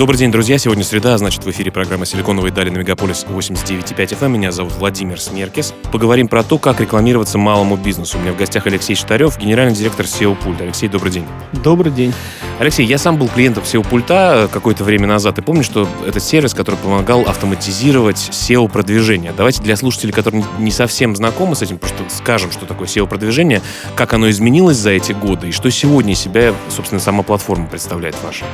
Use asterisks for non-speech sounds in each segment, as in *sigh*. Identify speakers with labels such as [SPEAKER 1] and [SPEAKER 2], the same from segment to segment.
[SPEAKER 1] Добрый день, друзья. Сегодня среда, значит, в эфире программа «Силиконовые дали» на Мегаполис 89.5 FM. Меня зовут Владимир Смеркис. Поговорим про то, как рекламироваться малому бизнесу. У меня в гостях Алексей Штарев, генеральный директор SeoPult. Алексей, добрый день.
[SPEAKER 2] Добрый день.
[SPEAKER 1] Алексей, я сам был клиентом SEO Пульта какое-то время назад и помню, что это сервис, который помогал автоматизировать SEO-продвижение. Давайте для слушателей, которые не совсем знакомы с этим, просто скажем, что такое SEO-продвижение, как оно изменилось за эти годы и что сегодня себя, собственно, сама платформа представляет ваша.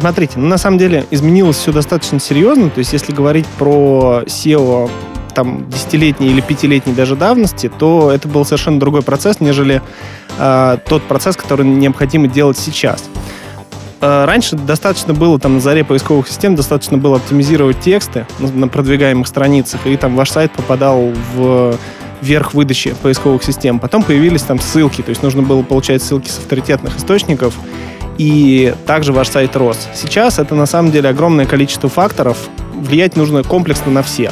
[SPEAKER 2] Смотрите, ну, на самом деле изменилось все достаточно серьезно. То есть, если говорить про SEO там десятилетней или пятилетней даже давности, то это был совершенно другой процесс, нежели э, тот процесс, который необходимо делать сейчас. Э, раньше достаточно было там на заре поисковых систем достаточно было оптимизировать тексты на продвигаемых страницах, и там ваш сайт попадал в верх выдачи поисковых систем. Потом появились там ссылки, то есть нужно было получать ссылки с авторитетных источников, и также ваш сайт рос. Сейчас это на самом деле огромное количество факторов, влиять нужно комплексно на все.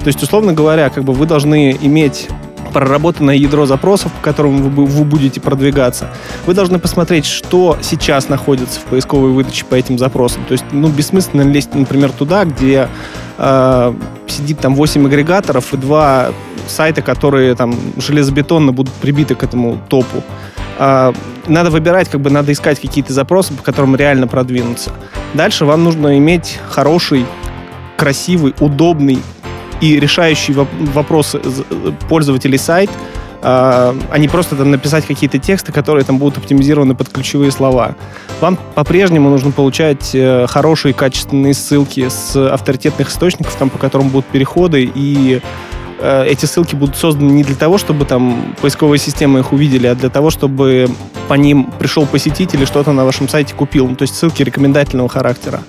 [SPEAKER 2] То есть, условно говоря, как бы вы должны иметь проработанное ядро запросов, по которым вы, будете продвигаться. Вы должны посмотреть, что сейчас находится в поисковой выдаче по этим запросам. То есть, ну, бессмысленно лезть, например, туда, где э, сидит там 8 агрегаторов и два сайта, которые там железобетонно будут прибиты к этому топу. Э, надо выбирать, как бы надо искать какие-то запросы, по которым реально продвинуться. Дальше вам нужно иметь хороший, красивый, удобный и решающий вопросы пользователей сайт, а не просто там написать какие-то тексты, которые там будут оптимизированы под ключевые слова. Вам по-прежнему нужно получать э, хорошие качественные ссылки с авторитетных источников, там, по которым будут переходы, и э, эти ссылки будут созданы не для того, чтобы там поисковые системы их увидели, а для того, чтобы по ним пришел посетитель и что-то на вашем сайте купил. Ну, то есть ссылки рекомендательного характера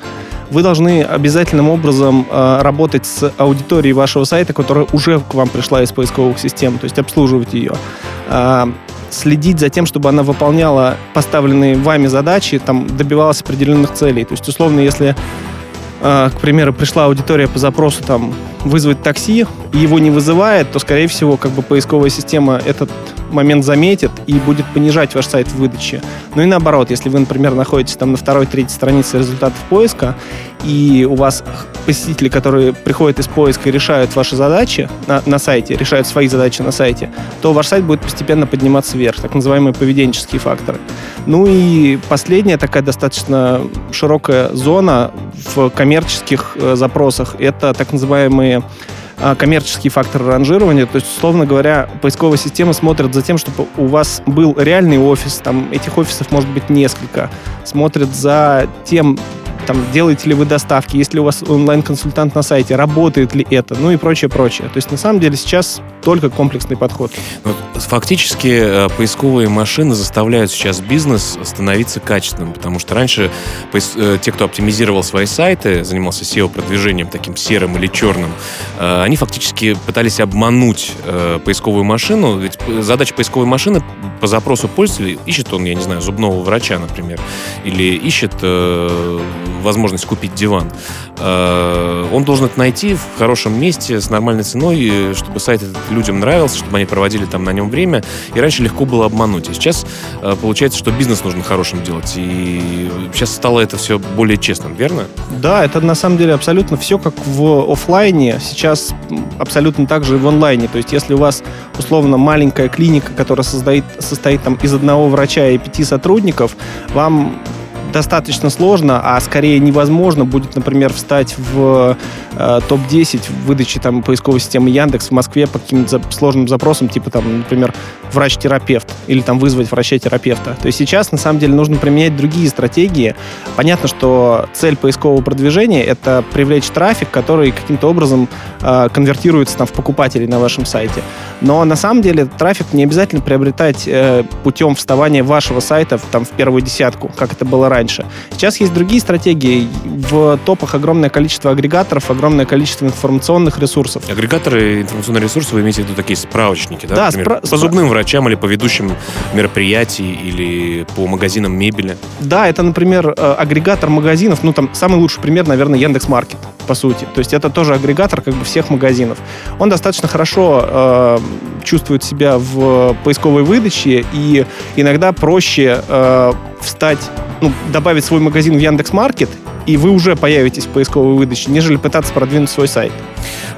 [SPEAKER 2] вы должны обязательным образом э, работать с аудиторией вашего сайта, которая уже к вам пришла из поисковых систем, то есть обслуживать ее. Э, следить за тем, чтобы она выполняла поставленные вами задачи, там, добивалась определенных целей. То есть, условно, если э, к примеру, пришла аудитория по запросу там вызвать такси, и его не вызывает, то, скорее всего, как бы поисковая система этот момент заметит и будет понижать ваш сайт в выдаче. Ну и наоборот, если вы, например, находитесь там на второй, третьей странице результатов поиска, и у вас посетители, которые приходят из поиска и решают ваши задачи на, на сайте, решают свои задачи на сайте, то ваш сайт будет постепенно подниматься вверх, так называемые поведенческие факторы. Ну и последняя такая достаточно широкая зона в коммерческих э, запросах — это так называемые коммерческий фактор ранжирования. То есть, условно говоря, поисковая система смотрит за тем, чтобы у вас был реальный офис, там этих офисов может быть несколько. Смотрит за тем, там, делаете ли вы доставки, есть ли у вас онлайн-консультант на сайте, работает ли это, ну и прочее, прочее. То есть, на самом деле, сейчас только комплексный подход.
[SPEAKER 1] Фактически э, поисковые машины заставляют сейчас бизнес становиться качественным, потому что раньше э, те, кто оптимизировал свои сайты, занимался SEO-продвижением таким серым или черным, э, они фактически пытались обмануть поисковую машину, ведь задача поисковой машины по запросу пользователя ищет он, я не знаю, зубного врача, например, или ищет возможность купить диван, э, он должен это найти в хорошем месте с нормальной ценой, чтобы сайт людям нравился, чтобы они проводили там на нем время. И раньше легко было обмануть. А сейчас э, получается, что бизнес нужно хорошим делать. И сейчас стало это все более честным, верно?
[SPEAKER 2] Да, это на самом деле абсолютно все как в офлайне. Сейчас абсолютно так же и в онлайне. То есть если у вас условно маленькая клиника, которая состоит, состоит там из одного врача и пяти сотрудников, вам достаточно сложно, а скорее невозможно будет, например, встать в э, топ-10 в выдаче там, поисковой системы Яндекс в Москве по каким-то сложным запросам, типа там, например, врач-терапевт или там вызвать врача-терапевта. То есть сейчас на самом деле нужно применять другие стратегии. Понятно, что цель поискового продвижения — это привлечь трафик, который каким-то образом э, конвертируется там, в покупателей на вашем сайте. Но на самом деле трафик не обязательно приобретать э, путем вставания вашего сайта в, там, в первую десятку, как это было раньше раньше. Сейчас есть другие стратегии. В топах огромное количество агрегаторов, огромное количество информационных ресурсов.
[SPEAKER 1] Агрегаторы информационные ресурсы, вы имеете в виду такие справочники, да?
[SPEAKER 2] Да,
[SPEAKER 1] например,
[SPEAKER 2] спра-
[SPEAKER 1] по зубным врачам или по ведущим мероприятий или по магазинам мебели.
[SPEAKER 2] Да, это, например, э, агрегатор магазинов. Ну, там самый лучший пример, наверное, Яндекс.Маркет, по сути. То есть это тоже агрегатор как бы всех магазинов. Он достаточно хорошо э, чувствует себя в поисковой выдаче, и иногда проще э, встать, ну, добавить свой магазин в Яндекс.Маркет, и вы уже появитесь в поисковой выдаче, нежели пытаться продвинуть свой сайт.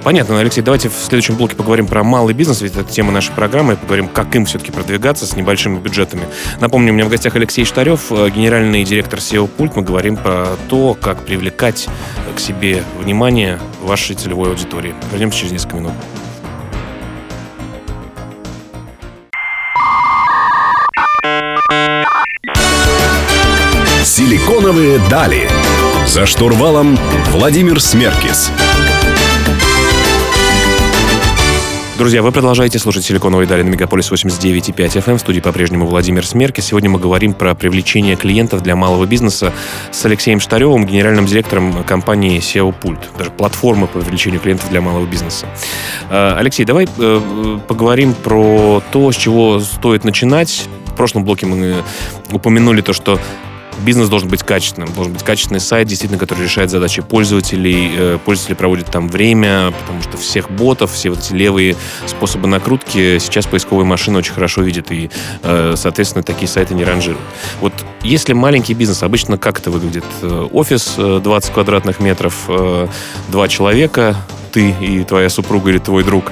[SPEAKER 1] Понятно, Алексей, давайте в следующем блоке поговорим про малый бизнес, ведь это тема нашей программы, и поговорим, как им все-таки продвигаться с небольшими бюджетами. Напомню, у меня в гостях Алексей Штарев, э, генеральный директор SEO Пульт. Мы говорим про то, как привлекать к себе внимание вашей целевой аудитории. Вернемся через несколько минут.
[SPEAKER 3] Силиконовые дали. За штурвалом Владимир Смеркис.
[SPEAKER 1] Друзья, вы продолжаете слушать «Силиконовые дали» на Мегаполис 89.5 FM. В студии по-прежнему Владимир Смерки. Сегодня мы говорим про привлечение клиентов для малого бизнеса с Алексеем Штаревым, генеральным директором компании SEO Пульт, даже платформы по привлечению клиентов для малого бизнеса. Э, Алексей, давай э, поговорим про то, с чего стоит начинать. В прошлом блоке мы упомянули то, что бизнес должен быть качественным. Должен быть качественный сайт, действительно, который решает задачи пользователей. Э, Пользователи проводят там время, потому что всех ботов, все вот эти левые способы накрутки сейчас поисковые машины очень хорошо видят, и, э, соответственно, такие сайты не ранжируют. Вот если маленький бизнес, обычно как это выглядит? Э, Офис э, 20 квадратных метров, два человека, ты и твоя супруга или твой друг,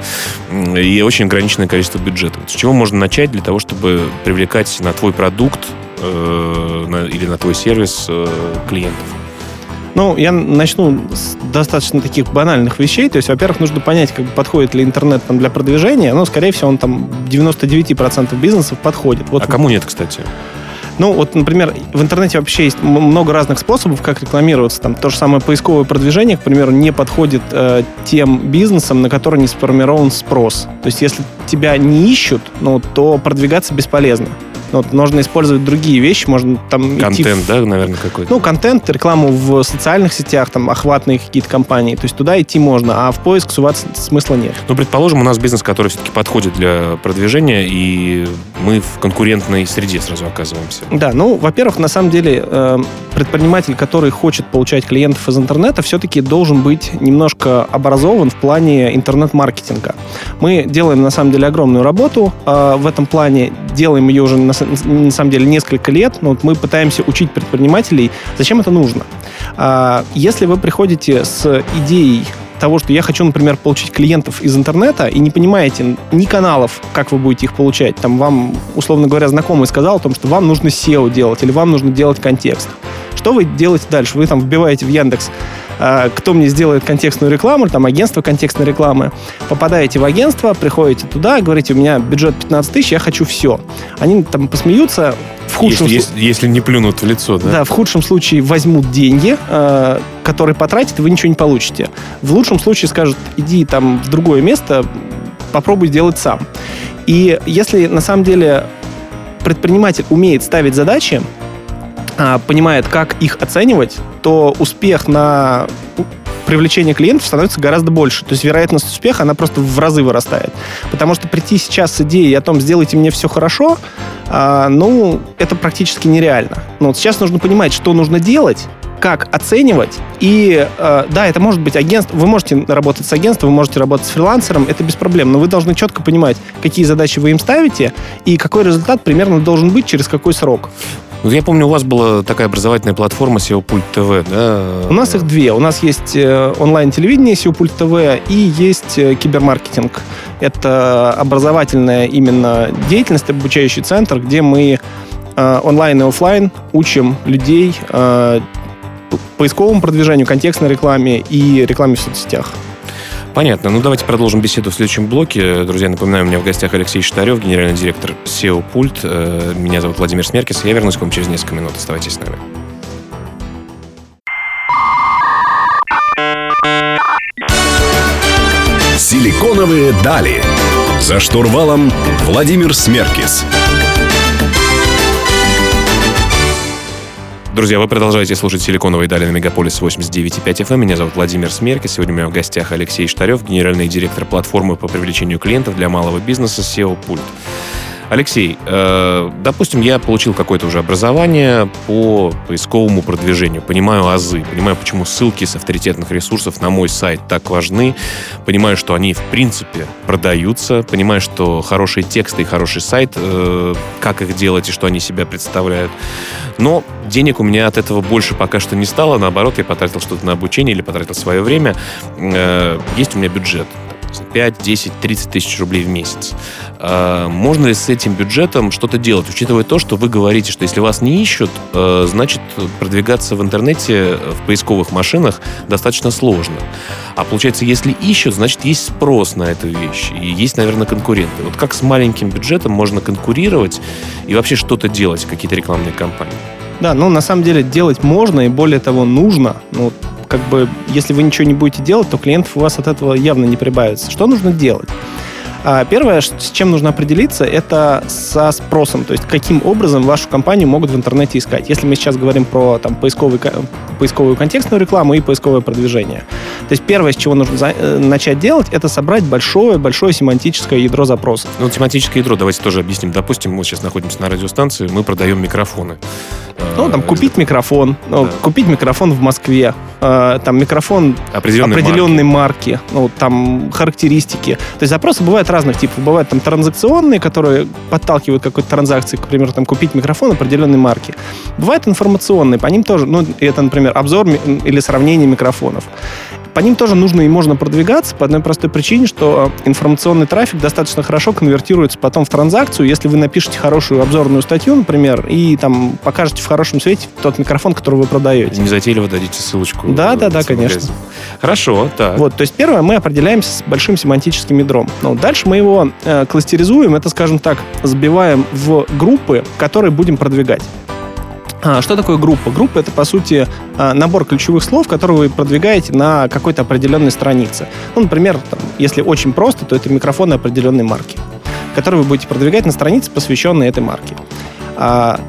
[SPEAKER 1] и очень ограниченное количество бюджета. Вот С чего можно начать для того, чтобы привлекать на твой продукт э, на- или на твой сервис э, клиентов?
[SPEAKER 2] Ну, я начну с достаточно таких банальных вещей. То есть, во-первых, нужно понять, как подходит ли интернет там, для продвижения. Ну, скорее всего, он там 99% бизнесов подходит. Вот
[SPEAKER 1] а кому нет, кстати?
[SPEAKER 2] Ну, вот, например, в интернете вообще есть много разных способов, как рекламироваться. Там то же самое поисковое продвижение, к примеру, не подходит э, тем бизнесам, на которые не сформирован спрос. То есть, если тебя не ищут, ну, то продвигаться бесполезно. Ну, вот, нужно использовать другие вещи, можно там идти в-
[SPEAKER 1] Контент, да, наверное, какой-то?
[SPEAKER 2] ну, контент, рекламу в социальных сетях, там, охватные какие-то компании. То есть туда идти можно, а в поиск суваться смысла нет.
[SPEAKER 1] Ну, предположим, у нас бизнес, который все-таки подходит для продвижения, и мы в конкурентной среде сразу оказываемся.
[SPEAKER 2] Да, ну, во-первых, на самом деле э, предприниматель, который хочет получать клиентов из интернета, все-таки должен быть немножко образован в плане интернет-маркетинга. Мы делаем, на самом деле, огромную работу э, в этом плане, делаем ее уже, на, на самом деле, несколько лет, но вот мы пытаемся учить предпринимателей, зачем это нужно. А, Если вы приходите с идеей того, что я хочу, например, получить клиентов из интернета, и не понимаете ни каналов, как вы будете их получать, там вам, условно говоря, знакомый сказал о том, что вам нужно SEO делать, или вам нужно делать контекст. Что вы делаете дальше? Вы там вбиваете в Яндекс, кто мне сделает контекстную рекламу, там агентство контекстной рекламы, попадаете в агентство, приходите туда, говорите, у меня бюджет 15 тысяч, я хочу все. Они там посмеются, в худшем
[SPEAKER 1] Если,
[SPEAKER 2] случае...
[SPEAKER 1] если, если не плюнут в лицо, да?
[SPEAKER 2] Да, в худшем случае возьмут деньги, э, которые потратят, и вы ничего не получите. В лучшем случае скажут, иди там в другое место, попробуй сделать сам. И если на самом деле предприниматель умеет ставить задачи, а, понимает, как их оценивать, то успех на привлечение клиентов становится гораздо больше. То есть вероятность успеха, она просто в разы вырастает. Потому что прийти сейчас с идеей о том, сделайте мне все хорошо, а, ну, это практически нереально. Но вот сейчас нужно понимать, что нужно делать, как оценивать. И э, да, это может быть агентство. Вы можете работать с агентством, вы можете работать с фрилансером, это без проблем. Но вы должны четко понимать, какие задачи вы им ставите и какой результат примерно должен быть через какой срок.
[SPEAKER 1] Я помню, у вас была такая образовательная платформа SEO Пульт ТВ, да?
[SPEAKER 2] У нас их две. У нас есть э, онлайн-телевидение SEO Пульт ТВ и есть э, кибермаркетинг. Это образовательная именно деятельность, обучающий центр, где мы э, онлайн и офлайн учим людей поисковому продвижению, контекстной рекламе и рекламе в соцсетях.
[SPEAKER 1] Понятно. Ну, давайте продолжим беседу в следующем блоке. Друзья, напоминаю, у меня в гостях Алексей Штарев, генеральный директор SEO Пульт. Э, Меня зовут Владимир Смеркис. Я вернусь к вам через несколько минут. Оставайтесь с нами.
[SPEAKER 3] Силиконовые дали. За штурвалом Владимир Смеркис.
[SPEAKER 1] Друзья, вы продолжаете слушать «Силиконовые дали» на Мегаполис 89.5 FM. Меня зовут Владимир Смерки. Сегодня у меня в гостях Алексей Штарев, генеральный директор платформы по привлечению клиентов для малого бизнеса SEO Пульт. Алексей, э, допустим, я получил какое-то уже образование по поисковому продвижению, понимаю азы, понимаю, почему ссылки с авторитетных ресурсов на мой сайт так важны, понимаю, что они в принципе продаются, понимаю, что хорошие тексты и хороший сайт, э, как их делать и что они себя представляют. Но денег у меня от этого больше пока что не стало, наоборот, я потратил что-то на обучение или потратил свое время. Э, есть у меня бюджет. 5, 10, 30 тысяч рублей в месяц. А, можно ли с этим бюджетом что-то делать, учитывая то, что вы говорите, что если вас не ищут, э, значит, продвигаться в интернете в поисковых машинах достаточно сложно. А получается, если ищут, значит, есть спрос на эту вещь. И есть, наверное, конкуренты. Вот как с маленьким бюджетом можно конкурировать и вообще что-то делать, какие-то рекламные кампании?
[SPEAKER 2] Да, ну на самом деле делать можно и более того нужно. Ну, как бы, если вы ничего не будете делать, то клиентов у вас от этого явно не прибавится. Что нужно делать? А, первое, с чем нужно определиться, это со спросом, то есть каким образом вашу компанию могут в интернете искать. Если мы сейчас говорим про там, поисковый, поисковую контекстную рекламу и поисковое продвижение. То есть первое, с чего нужно за, э, начать делать, это собрать большое-большое семантическое ядро запросов.
[SPEAKER 1] Ну, семантическое ядро, давайте тоже объясним. Допустим, мы сейчас находимся на радиостанции, мы продаем микрофоны.
[SPEAKER 2] Ну, там, купить микрофон, ну, да. купить микрофон в Москве, э, там, микрофон определенной, определенной марки. марки, ну, там, характеристики. То есть запросы бывают разных типов. Бывают там транзакционные, которые подталкивают какой-то транзакции, к примеру, там, купить микрофон определенной марки. Бывают информационные, по ним тоже, ну, это, например, обзор или сравнение микрофонов. По ним тоже нужно и можно продвигаться по одной простой причине, что информационный трафик достаточно хорошо конвертируется потом в транзакцию, если вы напишете хорошую обзорную статью, например, и там покажете в хорошем свете тот микрофон, который вы продаете.
[SPEAKER 1] Не затейливо дадите ссылочку.
[SPEAKER 2] Да, да, да, конечно.
[SPEAKER 1] Хорошо, так.
[SPEAKER 2] Вот, то есть первое, мы определяемся с большим семантическим ядром. Но дальше мы его э, кластеризуем, это, скажем так, сбиваем в группы, которые будем продвигать. А, что такое группа? Группа — это, по сути, а, набор ключевых слов, которые вы продвигаете на какой-то определенной странице. Ну, например, там, если очень просто, то это микрофоны определенной марки, которые вы будете продвигать на странице, посвященной этой марке. А,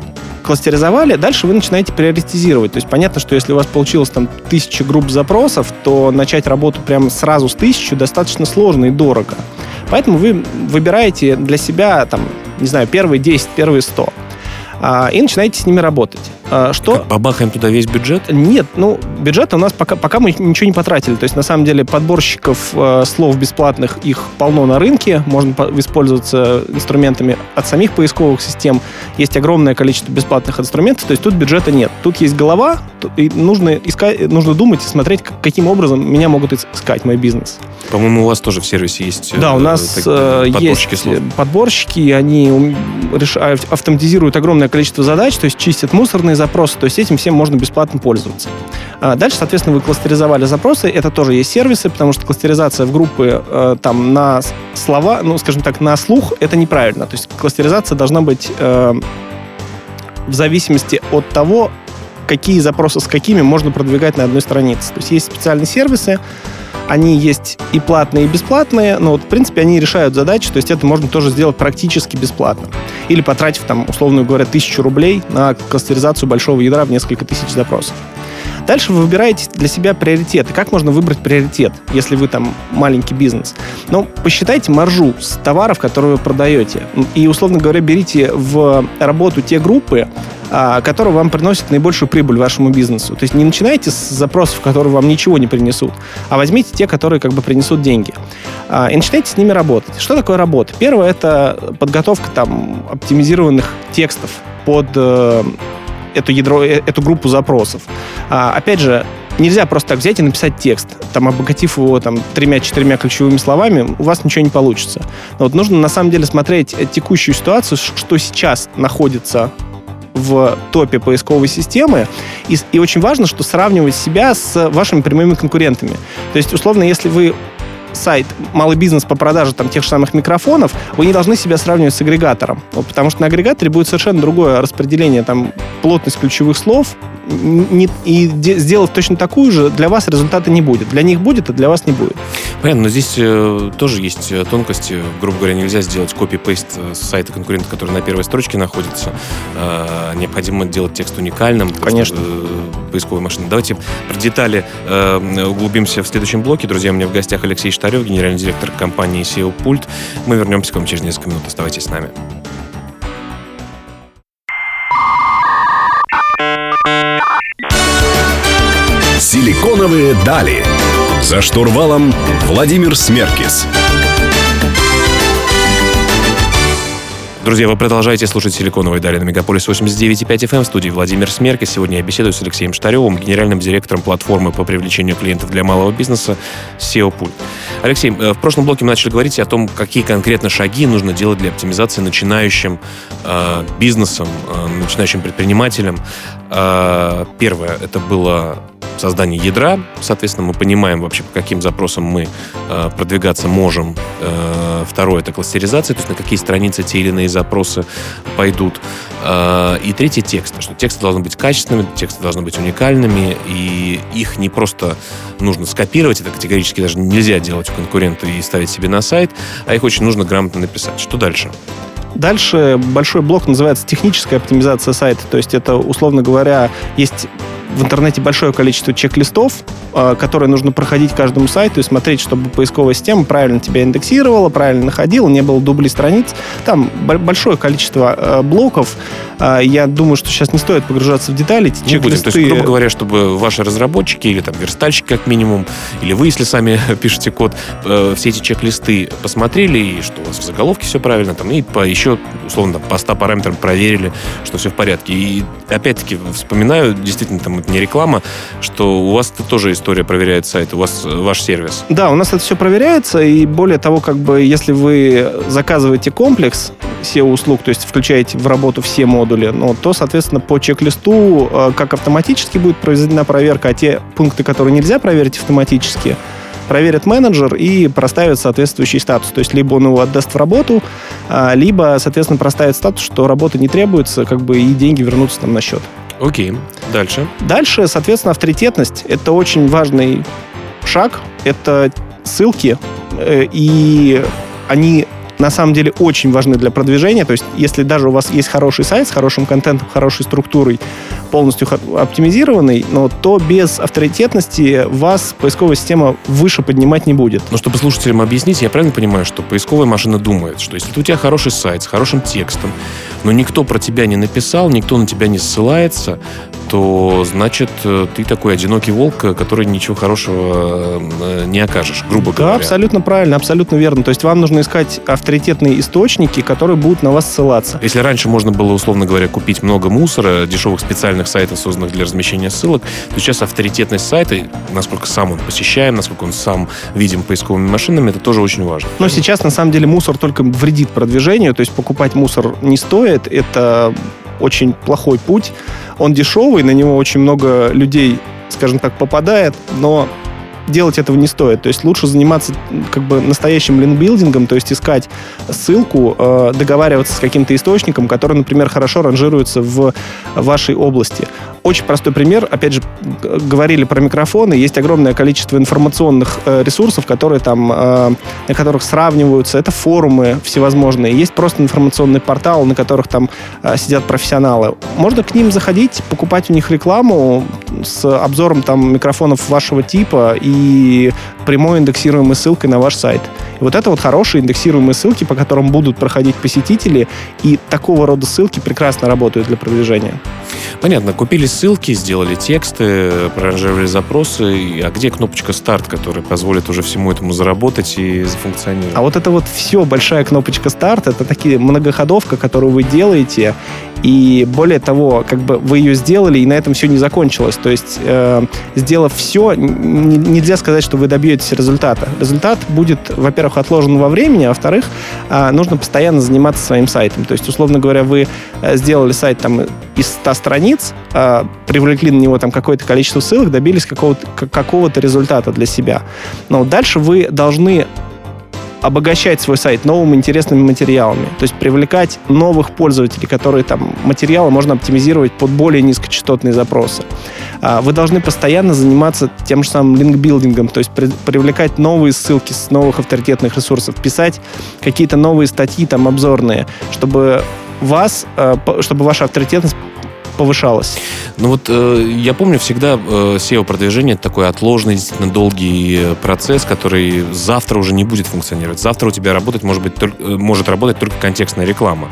[SPEAKER 2] кластеризовали, дальше вы начинаете приоритизировать. То есть понятно, что если у вас получилось там тысяча групп запросов, то начать работу прямо сразу с тысячи достаточно сложно и дорого. Поэтому вы выбираете для себя, там, не знаю, первые 10, первые 100 а, и начинаете с ними работать.
[SPEAKER 1] А, что... Как, бабахаем туда весь бюджет?
[SPEAKER 2] Нет, ну, бюджет у нас пока, пока мы ничего не потратили. То есть, на самом деле, подборщиков э, слов бесплатных, их полно на рынке. Можно воспользоваться инструментами от самих поисковых систем. Есть огромное количество бесплатных инструментов. То есть, тут бюджета нет. Тут есть голова, и нужно, искать, нужно думать и смотреть, каким образом меня могут искать мой бизнес.
[SPEAKER 1] По-моему, у вас тоже в сервисе есть
[SPEAKER 2] Да, у э, нас так, э, подборщики есть слов. подборщики, они автоматизируют огромное количество задач, то есть чистят мусорные запросы, то есть этим всем можно бесплатно пользоваться. А дальше, соответственно, вы кластеризовали запросы, это тоже есть сервисы, потому что кластеризация в группы э, там на слова, ну, скажем так, на слух, это неправильно. То есть кластеризация должна быть э, в зависимости от того, какие запросы с какими можно продвигать на одной странице. То есть есть специальные сервисы, они есть и платные, и бесплатные, но вот, в принципе, они решают задачи, то есть это можно тоже сделать практически бесплатно. Или потратив, там, условно говоря, тысячу рублей на кластеризацию большого ядра в несколько тысяч запросов. Дальше вы выбираете для себя приоритеты. Как можно выбрать приоритет, если вы там маленький бизнес? Ну, посчитайте маржу с товаров, которые вы продаете. И, условно говоря, берите в работу те группы, а, которые вам приносят наибольшую прибыль вашему бизнесу. То есть не начинайте с запросов, которые вам ничего не принесут, а возьмите те, которые как бы принесут деньги. А, и начинайте с ними работать. Что такое работа? Первое — это подготовка там оптимизированных текстов под э, эту ядро, э, эту группу запросов. А, опять же, нельзя просто так взять и написать текст, там, обогатив его там тремя-четырьмя ключевыми словами, у вас ничего не получится. Но вот нужно на самом деле смотреть текущую ситуацию, что сейчас находится в топе поисковой системы. И, и очень важно, что сравнивать себя с вашими прямыми конкурентами. То есть, условно, если вы сайт, малый бизнес по продаже там тех же самых микрофонов, вы не должны себя сравнивать с агрегатором. Вот, потому что на агрегаторе будет совершенно другое распределение, там, плотность ключевых слов, не, и де, сделав точно такую же, для вас результата не будет. Для них будет, а для вас не будет.
[SPEAKER 1] Понятно, но здесь э, тоже есть э, тонкости. Грубо говоря, нельзя сделать копи-пейст с сайта конкурента, который на первой строчке находится. Э, необходимо делать текст уникальным.
[SPEAKER 2] Конечно. Что,
[SPEAKER 1] э, поисковой машины. Давайте про детали э, углубимся в следующем блоке. Друзья, у меня в гостях Алексей Штарев, генеральный директор компании SEO Пульт. Мы вернемся к вам через несколько минут. Оставайтесь с нами.
[SPEAKER 3] Силиконовые дали. За штурвалом Владимир Смеркис.
[SPEAKER 1] Друзья, вы продолжаете слушать «Силиконовые дали» на Мегаполис 89.5 FM в студии Владимир Смерка. Сегодня я беседую с Алексеем Штаревым, генеральным директором платформы по привлечению клиентов для малого бизнеса SEO Pool. Алексей, э, в прошлом блоке мы начали говорить о том, какие конкретно шаги нужно делать для оптимизации начинающим э, бизнесом, э, начинающим предпринимателям. Э, первое, это было создание ядра. Соответственно, мы понимаем вообще, по каким запросам мы э, продвигаться можем. Э, второе — это кластеризация, то есть на какие страницы те или иные запросы пойдут. Э, и третье — тексты, что тексты должны быть качественными, тексты должны быть уникальными, и их не просто нужно скопировать, это категорически даже нельзя делать у конкурента и ставить себе на сайт, а их очень нужно грамотно написать. Что дальше?
[SPEAKER 2] Дальше большой блок называется техническая оптимизация сайта. То есть это, условно говоря, есть в интернете большое количество чек-листов, э, которые нужно проходить каждому сайту и смотреть, чтобы поисковая система правильно тебя индексировала, правильно находила, не было дублей страниц. Там большое количество э, блоков. Э, я думаю, что сейчас не стоит погружаться в детали. Эти
[SPEAKER 1] не будем. То есть, грубо говоря, чтобы ваши разработчики или там верстальщики как минимум, или вы, если сами *laughs* пишете код, все эти чек-листы посмотрели, и что у вас в заголовке все правильно, там, и по еще, условно, по 100 параметрам проверили, что все в порядке. И опять-таки вспоминаю, действительно, там это не реклама, что у вас тоже история проверяет сайт, у вас э, ваш сервис.
[SPEAKER 2] Да, у нас это все проверяется, и более того, как бы, если вы заказываете комплекс SEO-услуг, то есть включаете в работу все модули, ну, то, соответственно, по чек-листу э, как автоматически будет произведена проверка, а те пункты, которые нельзя проверить автоматически, проверит менеджер и проставит соответствующий статус. То есть либо он его отдаст в работу, а, либо, соответственно, проставит статус, что работа не требуется, как бы и деньги вернутся там на счет.
[SPEAKER 1] Окей, дальше.
[SPEAKER 2] Дальше, соответственно, авторитетность. Это очень важный шаг. Это ссылки, э, и они на самом деле очень важны для продвижения. То есть, если даже у вас есть хороший сайт с хорошим контентом, хорошей структурой, полностью оптимизированный, но то без авторитетности вас поисковая система выше поднимать не будет.
[SPEAKER 1] Но чтобы слушателям объяснить, я правильно понимаю, что поисковая машина думает, что если у тебя хороший сайт с хорошим текстом, но никто про тебя не написал, никто на тебя не ссылается, то значит э, ты такой одинокий волк, который ничего хорошего э, не окажешь, грубо
[SPEAKER 2] да,
[SPEAKER 1] говоря.
[SPEAKER 2] абсолютно правильно, абсолютно верно. То есть вам нужно искать авторитетные источники, которые будут на вас ссылаться.
[SPEAKER 1] Если раньше можно было, условно говоря, купить много мусора, дешевых специальных сайтов, созданных для размещения ссылок, то сейчас авторитетность сайта, насколько сам он посещаем, насколько он сам видим поисковыми машинами, это тоже очень важно.
[SPEAKER 2] Но сейчас, на самом деле, мусор только вредит продвижению, то есть покупать мусор не стоит, это очень плохой путь. Он дешевый, на него очень много людей, скажем так, попадает, но делать этого не стоит. То есть лучше заниматься как бы настоящим линкбилдингом, то есть искать ссылку, э, договариваться с каким-то источником, который, например, хорошо ранжируется в вашей области. Очень простой пример. Опять же, говорили про микрофоны. Есть огромное количество информационных э, ресурсов, которые там, э, на которых сравниваются. Это форумы всевозможные. Есть просто информационный портал, на которых там э, сидят профессионалы. Можно к ним заходить, покупать у них рекламу с обзором там микрофонов вашего типа и прямой индексируемой ссылкой на ваш сайт. И вот это вот хорошие индексируемые ссылки, по которым будут проходить посетители, и такого рода ссылки прекрасно работают для продвижения.
[SPEAKER 1] Понятно, купили ссылки, сделали тексты, проранжировали запросы. А где кнопочка «Старт», которая позволит уже всему этому заработать и зафункционировать?
[SPEAKER 2] А вот это вот все, большая кнопочка «Старт», это такие многоходовка, которую вы делаете, и более того, как бы вы ее сделали, и на этом все не закончилось. То есть, э, сделав все, нельзя сказать, что вы добьетесь результата. Результат будет, во-первых, отложен во времени, а во-вторых, а, нужно постоянно заниматься своим сайтом. То есть, условно говоря, вы э, сделали сайт там из 100 страниц, а, привлекли на него там какое-то количество ссылок, добились какого-то, какого-то результата для себя. Но дальше вы должны обогащать свой сайт новыми интересными материалами. То есть привлекать новых пользователей, которые там материалы можно оптимизировать под более низкочастотные запросы. А, вы должны постоянно заниматься тем же самым линкбилдингом, то есть при, привлекать новые ссылки с новых авторитетных ресурсов, писать какие-то новые статьи там обзорные, чтобы вас, а, чтобы ваша авторитетность повышалась.
[SPEAKER 1] Ну вот э, я помню всегда э, SEO-продвижение это такой отложенный, действительно долгий э, процесс, который завтра уже не будет функционировать. Завтра у тебя работать может быть только, э, может работать только контекстная реклама.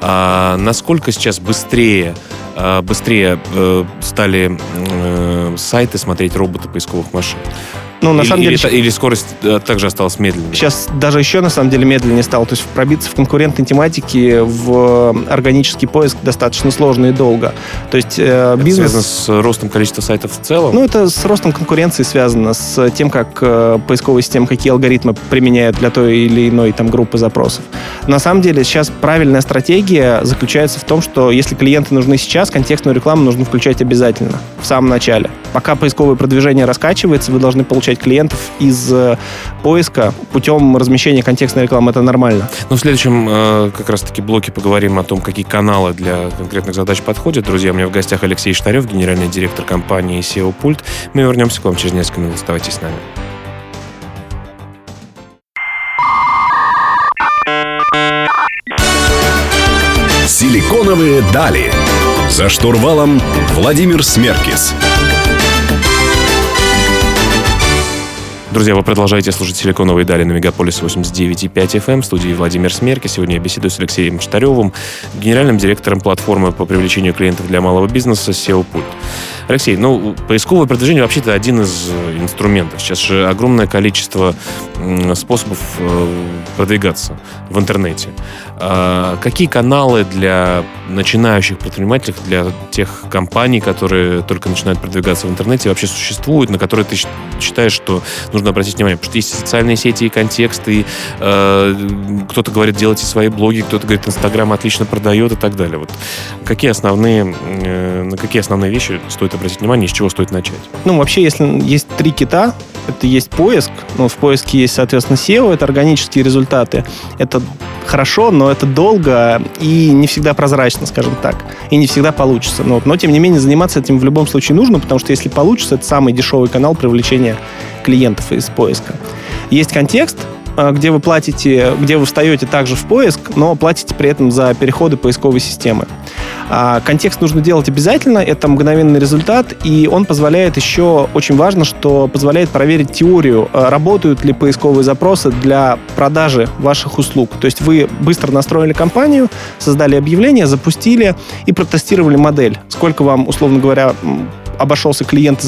[SPEAKER 1] А насколько сейчас быстрее э, быстрее э, стали э, сайты смотреть роботы поисковых машин?
[SPEAKER 2] Ну, на или, самом деле...
[SPEAKER 1] Или, или скорость э, также осталась медленнее?
[SPEAKER 2] Сейчас даже еще, на самом деле, медленнее стало. То есть пробиться в конкурентной тематике в органический поиск достаточно сложно и долго. То есть
[SPEAKER 1] э, бизнес... Это связано с ростом количества сайтов в целом?
[SPEAKER 2] Ну, это с ростом конкуренции связано, с тем, как э, поисковые системы, какие алгоритмы применяют для той или иной там группы запросов. На самом деле сейчас правильная стратегия заключается в том, что если клиенты нужны сейчас, контекстную рекламу нужно включать обязательно, в самом начале. Пока поисковое продвижение раскачивается, вы должны получать клиентов из э, поиска путем размещения контекстной рекламы. Это нормально.
[SPEAKER 1] Ну, в следующем э, как раз-таки блоке поговорим о том, какие каналы для конкретных задач подходят. Друзья, у меня в гостях Алексей Штарев, генеральный директор компании SEO Пульт. Мы вернемся к вам через несколько минут. Оставайтесь с нами.
[SPEAKER 3] Силиконовые дали. За штурвалом Владимир Смеркис.
[SPEAKER 1] Друзья, вы продолжаете слушать «Силиконовые дали» на Мегаполис 89.5 FM эм. в студии Владимир Смерки. Сегодня я беседую с Алексеем Штаревым, генеральным директором платформы по привлечению клиентов для малого бизнеса SEO Pult. Алексей, ну, поисковое продвижение вообще-то один из э, инструментов. Сейчас же огромное количество способов э, продвигаться в интернете. А какие каналы для начинающих предпринимателей, для тех компаний, которые только начинают продвигаться в интернете, вообще существуют, на которые ты считаешь, что нужно обратить внимание? Потому что есть социальные сети и контексты, и, э, кто-то говорит, делайте свои блоги, кто-то говорит, Инстаграм отлично продает и так далее. Вот какие основные, э, на какие основные вещи стоит обратить внимание, с чего стоит начать?
[SPEAKER 2] Ну, вообще, если есть три кита, это есть поиск, ну, в поиске есть, соответственно, SEO, это органические результаты. Это хорошо, но это долго и не всегда прозрачно, скажем так. И не всегда получится. Но, но тем не менее, заниматься этим в любом случае нужно, потому что если получится, это самый дешевый канал привлечения клиентов из поиска. Есть контекст, где вы платите, где вы встаете также в поиск, но платите при этом за переходы поисковой системы. А, контекст нужно делать обязательно, это мгновенный результат, и он позволяет еще, очень важно, что позволяет проверить теорию, э, работают ли поисковые запросы для продажи ваших услуг. То есть вы быстро настроили компанию, создали объявление, запустили и протестировали модель. Сколько вам, условно говоря, обошелся клиент,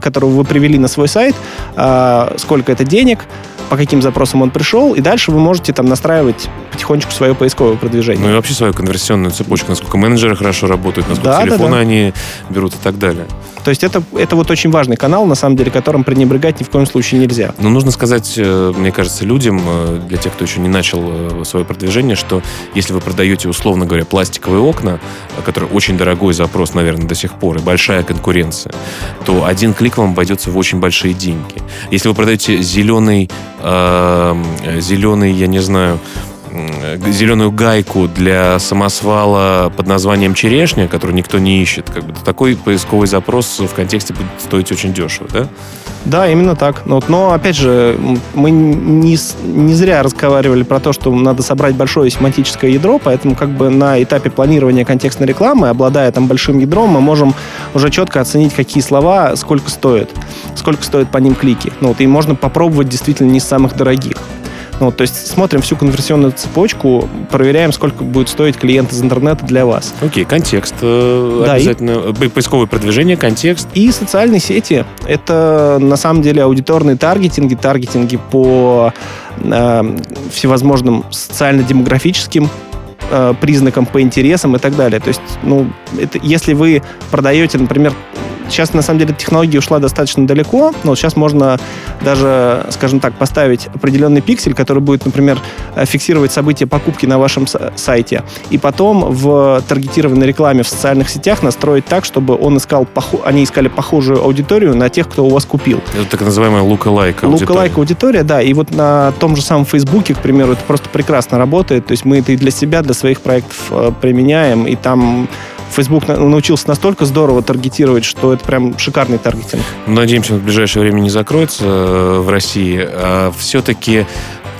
[SPEAKER 2] которого вы привели на свой сайт, а, сколько это денег, по каким запросам он пришел, и дальше вы можете там настраивать потихонечку свое поисковое продвижение.
[SPEAKER 1] Ну и вообще свою конверсионную цепочку, насколько менеджеры хорошо работают, насколько да, телефоны да, да. они берут и так далее.
[SPEAKER 2] То есть это, это вот очень важный канал, на самом деле, которым пренебрегать ни в коем случае нельзя.
[SPEAKER 1] Но нужно сказать, э, мне кажется, людям, э, для тех, кто еще не начал э, свое продвижение, что если вы продаете, условно говоря, пластиковые окна, которые очень дорогой запрос, наверное, до сих пор, и большая конкуренция, то один клик вам обойдется в очень большие деньги. Если вы продаете зеленый, э, зеленый, я не знаю, зеленую гайку для самосвала под названием черешня, которую никто не ищет, как бы такой поисковый запрос в контексте будет стоить очень дешево, да?
[SPEAKER 2] Да, именно так. Но, но опять же, мы не, не зря разговаривали про то, что надо собрать большое семантическое ядро, поэтому как бы на этапе планирования контекстной рекламы, обладая там большим ядром, мы можем уже четко оценить, какие слова сколько стоят, сколько стоят по ним клики. Ну, вот, и можно попробовать действительно не самых дорогих. Ну, то есть смотрим всю конверсионную цепочку, проверяем, сколько будет стоить клиент из интернета для вас.
[SPEAKER 1] Окей, контекст э, да, обязательно. И... Поисковое продвижение, контекст.
[SPEAKER 2] И социальные сети. Это на самом деле аудиторные таргетинги, таргетинги по э, всевозможным социально-демографическим э, признакам, по интересам и так далее. То есть, ну, это, если вы продаете, например, сейчас, на самом деле, технология ушла достаточно далеко, но сейчас можно даже, скажем так, поставить определенный пиксель, который будет, например, э, фиксировать события покупки на вашем сайте, и потом в таргетированной рекламе в социальных сетях настроить так, чтобы он искал, они искали похожую аудиторию на тех, кто у вас купил.
[SPEAKER 1] Это так называемая лука-лайк
[SPEAKER 2] аудитория. Лука-лайк аудитория, да. И вот на том же самом Фейсбуке, к примеру, это просто прекрасно работает. То есть мы это и для себя, для своих проектов э, применяем, и там Facebook научился настолько здорово таргетировать, что это прям шикарный таргетинг.
[SPEAKER 1] Надеемся, в ближайшее время не закроется э, в России. А все-таки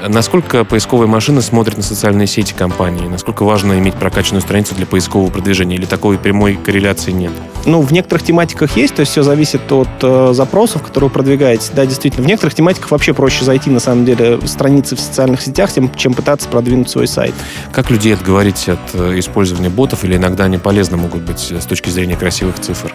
[SPEAKER 1] Насколько поисковые машины смотрят на социальные сети компании? Насколько важно иметь прокачанную страницу для поискового продвижения? Или такой прямой корреляции нет?
[SPEAKER 2] Ну, в некоторых тематиках есть, то есть все зависит от э, запросов, которые вы продвигаете. Да, действительно, в некоторых тематиках вообще проще зайти, на самом деле, в страницы в социальных сетях, тем, чем пытаться продвинуть свой сайт.
[SPEAKER 1] Как людей отговорить от э, использования ботов, или иногда они полезны могут быть э, с точки зрения красивых цифр?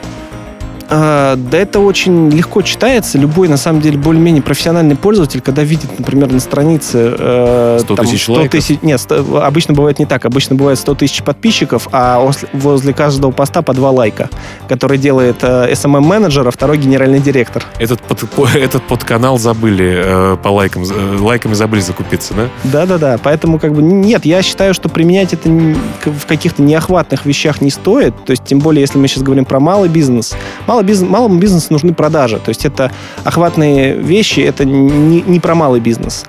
[SPEAKER 2] А, да это очень легко читается. Любой, на самом деле, более-менее профессиональный пользователь, когда видит, например, на странице...
[SPEAKER 1] Э, 100 там, тысяч 100 лайков? Тысяч,
[SPEAKER 2] нет, 100, обычно бывает не так. Обычно бывает 100 тысяч подписчиков, а возле, возле каждого поста по два лайка, который делает э, SMM-менеджер, а второй генеральный директор.
[SPEAKER 1] Этот, под, этот подканал забыли э, по лайкам, э, лайками забыли закупиться, да?
[SPEAKER 2] Да-да-да. Поэтому, как бы, нет, я считаю, что применять это в каких-то неохватных вещах не стоит. То есть, тем более, если мы сейчас говорим про малый бизнес. Малый бизнес, малому бизнесу нужны продажи. То есть это охватные вещи, это не, не про малый бизнес.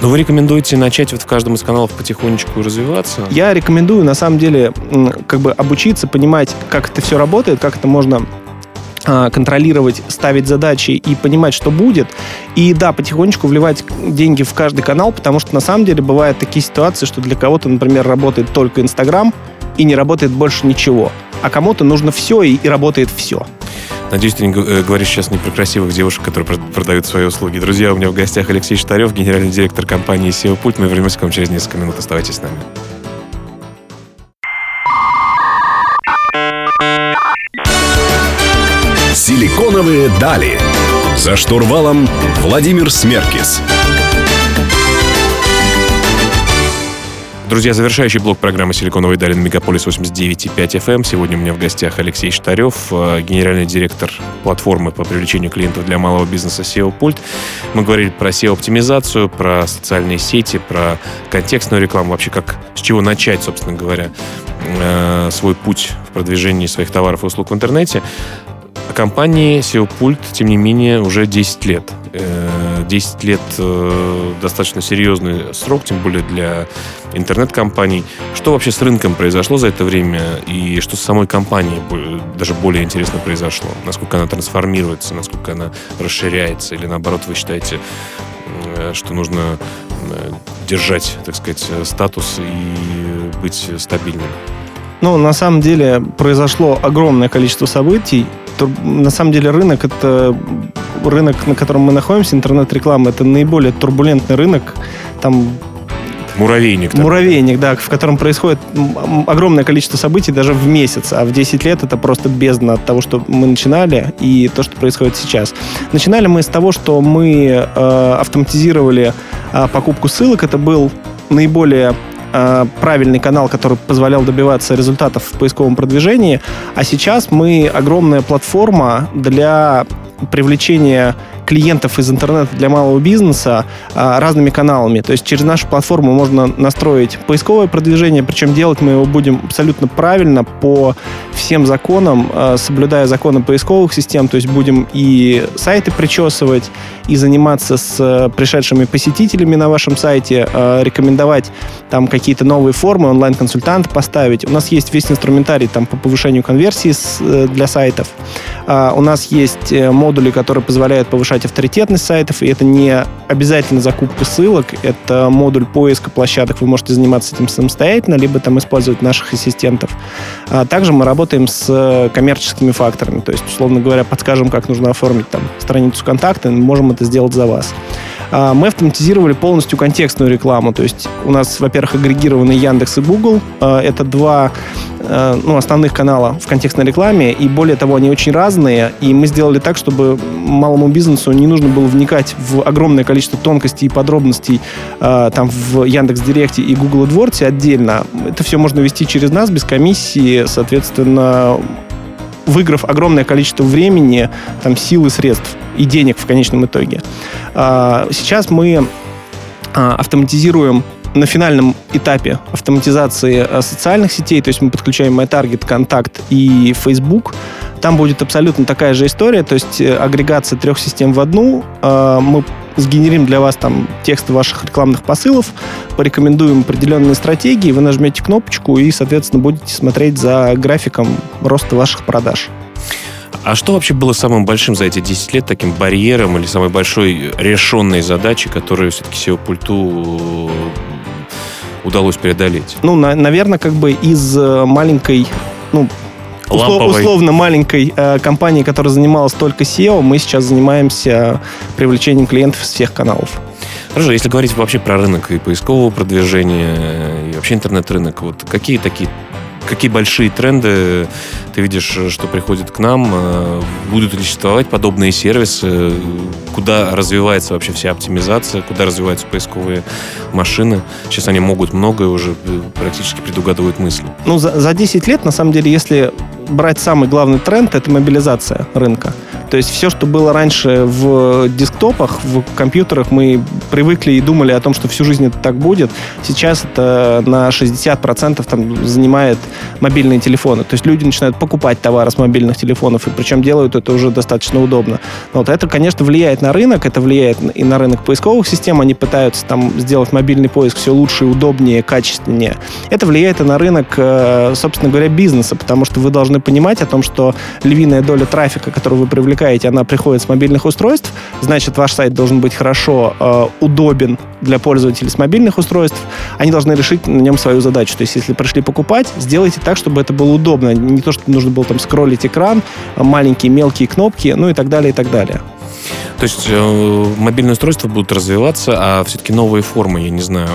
[SPEAKER 1] Но вы рекомендуете начать вот в каждом из каналов потихонечку развиваться?
[SPEAKER 2] Я рекомендую, на самом деле, как бы обучиться, понимать, как это все работает, как это можно а, контролировать, ставить задачи и понимать, что будет. И да, потихонечку вливать деньги в каждый канал, потому что на самом деле бывают такие ситуации, что для кого-то, например, работает только Инстаграм и не работает больше ничего. А кому-то нужно все и, и работает все.
[SPEAKER 1] Надеюсь, ты не э, говоришь сейчас не про красивых девушек, которые продают свои услуги. Друзья, у меня в гостях Алексей Штарев, генеральный директор компании SEO Пульт. Мы вернемся к вам через несколько минут. Оставайтесь с нами.
[SPEAKER 3] Силиконовые дали. За штурвалом Владимир Смеркис.
[SPEAKER 1] Друзья, завершающий блок программы «Силиконовые дали» на Мегаполис 89.5 FM. Сегодня у меня в гостях Алексей Штарев, э, генеральный директор платформы по привлечению клиентов для малого бизнеса SEO Пульт. Мы говорили про SEO-оптимизацию, про социальные сети, про контекстную рекламу, вообще как, с чего начать, собственно говоря, э, свой путь в продвижении своих товаров и услуг в интернете. Компании SEO Пульт, тем не менее, уже 10 лет. 10 э, лет э, достаточно серьезный срок, тем более для интернет-компаний. Что вообще с рынком произошло за это время и что с самой компанией даже более интересно произошло? Насколько она трансформируется, насколько она расширяется или наоборот вы считаете, э, что нужно держать, так сказать, статус и быть стабильным?
[SPEAKER 2] Ну, на самом деле произошло огромное количество событий, на самом деле рынок это рынок, на котором мы находимся, интернет-реклама, это наиболее турбулентный рынок. Там
[SPEAKER 1] Муравейник.
[SPEAKER 2] Такой. Муравейник, да, в котором происходит огромное количество событий даже в месяц, а в 10 лет это просто бездна от того, что мы начинали и то, что происходит сейчас. Начинали мы с того, что мы э, автоматизировали э, покупку ссылок. Это был наиболее э, правильный канал, который позволял добиваться результатов в поисковом продвижении. А сейчас мы огромная платформа для привлечения клиентов из интернета для малого бизнеса а, разными каналами. То есть через нашу платформу можно настроить поисковое продвижение, причем делать мы его будем абсолютно правильно по всем законам, а, соблюдая законы поисковых систем. То есть будем и сайты причесывать, и заниматься с э, пришедшими посетителями на вашем сайте, а, рекомендовать там какие-то новые формы, онлайн-консультант поставить. У нас есть весь инструментарий там по повышению конверсии э, для сайтов. У нас есть э, модули, которые позволяют повышать повышать авторитетность сайтов, и это не обязательно закупка ссылок, это модуль поиска площадок, вы можете заниматься этим самостоятельно, либо там использовать наших ассистентов. А также мы работаем с коммерческими факторами, то есть, условно говоря, подскажем, как нужно оформить там страницу контакта, мы можем это сделать за вас. А, мы автоматизировали полностью контекстную рекламу. То есть у нас, во-первых, агрегированы Яндекс и Google. А, это два а, ну, основных канала в контекстной рекламе. И более того, они очень разные. И мы сделали так, чтобы малому бизнесу не нужно было вникать в огромное количество тонкостей и подробностей там в Яндекс Директе и Google AdWords отдельно. Это все можно вести через нас без комиссии. Соответственно, выиграв огромное количество времени, там, сил и средств, и денег в конечном итоге. А, сейчас мы а, автоматизируем на финальном этапе автоматизации э, социальных сетей, то есть мы подключаем MyTarget, Контакт и Facebook, там будет абсолютно такая же история, то есть э, агрегация трех систем в одну. Мы сгенерим для вас там тексты ваших рекламных посылов, порекомендуем определенные стратегии, вы нажмете кнопочку и, соответственно, будете смотреть за графиком роста ваших продаж.
[SPEAKER 1] А что вообще было самым большим за эти 10 лет таким барьером или самой большой решенной задачей, которую все-таки SEO-пульту удалось преодолеть?
[SPEAKER 2] Ну, на, наверное, как бы из э, маленькой, ну, услов, условно маленькой э, компании, которая занималась только SEO, мы сейчас занимаемся привлечением клиентов из всех каналов.
[SPEAKER 1] Хорошо, если говорить вообще про рынок и поискового продвижения, и вообще интернет-рынок, вот какие такие какие большие тренды ты видишь, что приходят к нам? Э, будут ли существовать подобные сервисы? Куда развивается вообще вся оптимизация? Куда развиваются поисковые машины? Сейчас они могут многое уже э, практически предугадывают мысли.
[SPEAKER 2] Ну, за, за 10 лет, на самом деле, если брать самый главный тренд, это мобилизация рынка. То есть все, что было раньше в десктопах, в компьютерах, мы привыкли и думали о том, что всю жизнь это так будет. Сейчас это на 60% там занимает мобильные телефоны. То есть люди начинают покупать товары с мобильных телефонов, и причем делают это уже достаточно удобно. Вот это, конечно, влияет на рынок, это влияет и на рынок поисковых систем. Они пытаются там сделать мобильный поиск все лучше, удобнее, качественнее. Это влияет и на рынок, э, собственно говоря, бизнеса, потому что вы должны понимать о том, что львиная доля трафика, которую вы привлекаете, она приходит с мобильных устройств, значит, ваш сайт должен быть хорошо э, удобен для пользователей с мобильных устройств. Они должны решить на нем свою задачу. То есть, если пришли покупать, сделайте так, чтобы это было удобно. Не то, что нужно было там скроллить экран, маленькие мелкие кнопки, ну и так далее, и так далее.
[SPEAKER 1] То есть э, мобильные устройства будут развиваться, а все-таки новые формы, я не знаю,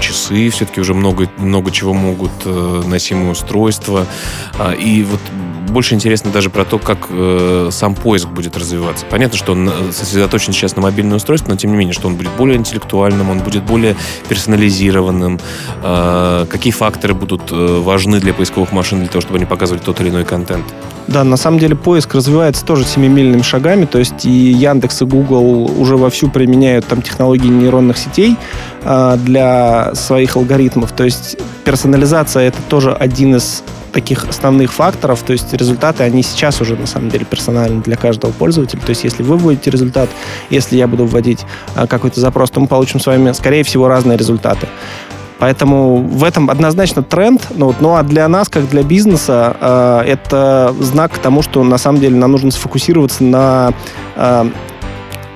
[SPEAKER 1] часы все-таки уже много, много чего могут, э, носимые устройства. Э, и вот больше интересно даже про то, как э, сам поиск будет развиваться. Понятно, что он э, сосредоточен сейчас на мобильное устройство, но тем не менее, что он будет более интеллектуальным, он будет более персонализированным. Э, какие факторы будут э, важны для поисковых машин для того, чтобы они показывали тот или иной контент?
[SPEAKER 2] Да, на самом деле поиск развивается тоже семимильными шагами, то есть и Яндекс, и Google уже вовсю применяют там технологии нейронных сетей э, для своих алгоритмов. То есть персонализация это тоже один из таких основных факторов, то есть результаты, они сейчас уже на самом деле персональны для каждого пользователя. То есть если вы вводите результат, если я буду вводить а, какой-то запрос, то мы получим с вами, скорее всего, разные результаты. Поэтому в этом однозначно тренд. Ну, вот, ну а для нас, как для бизнеса, э, это знак к тому, что на самом деле нам нужно сфокусироваться на э,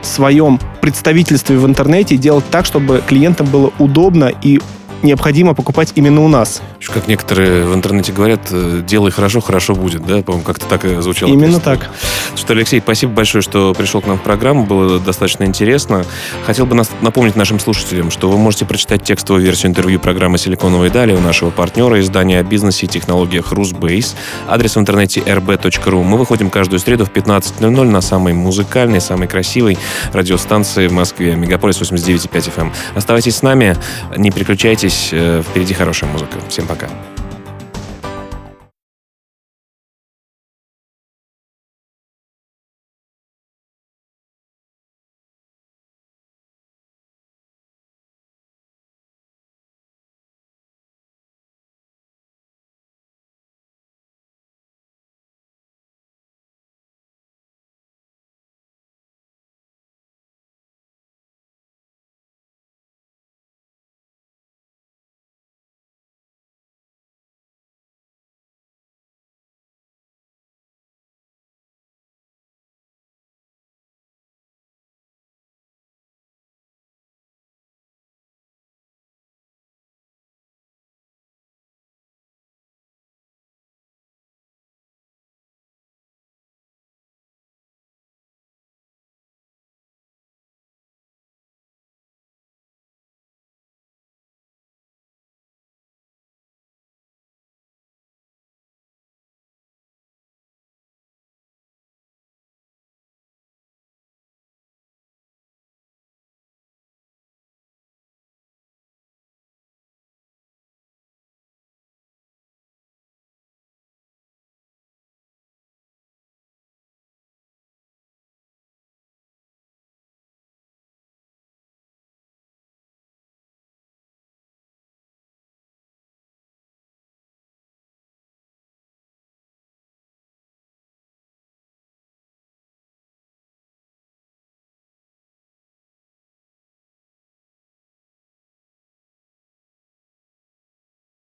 [SPEAKER 2] своем представительстве в интернете и делать так, чтобы клиентам было удобно и необходимо покупать именно у нас.
[SPEAKER 1] Как некоторые в интернете говорят, э, делай хорошо, хорошо будет, да? По-моему, как-то так и звучало.
[SPEAKER 2] Именно так.
[SPEAKER 1] Что, Алексей, спасибо большое, что пришел к нам в программу, было достаточно интересно. Хотел бы нас, напомнить нашим слушателям, что вы можете прочитать текстовую версию интервью программы «Силиконовые дали» у нашего партнера, издания о бизнесе и технологиях «Русбейс». Адрес в интернете rb.ru. Мы выходим каждую среду в 15.00 на самой музыкальной, самой красивой радиостанции в Москве, Мегаполис 89.5 FM. Оставайтесь с нами, не переключайтесь, э, впереди хорошая музыка. Всем пока.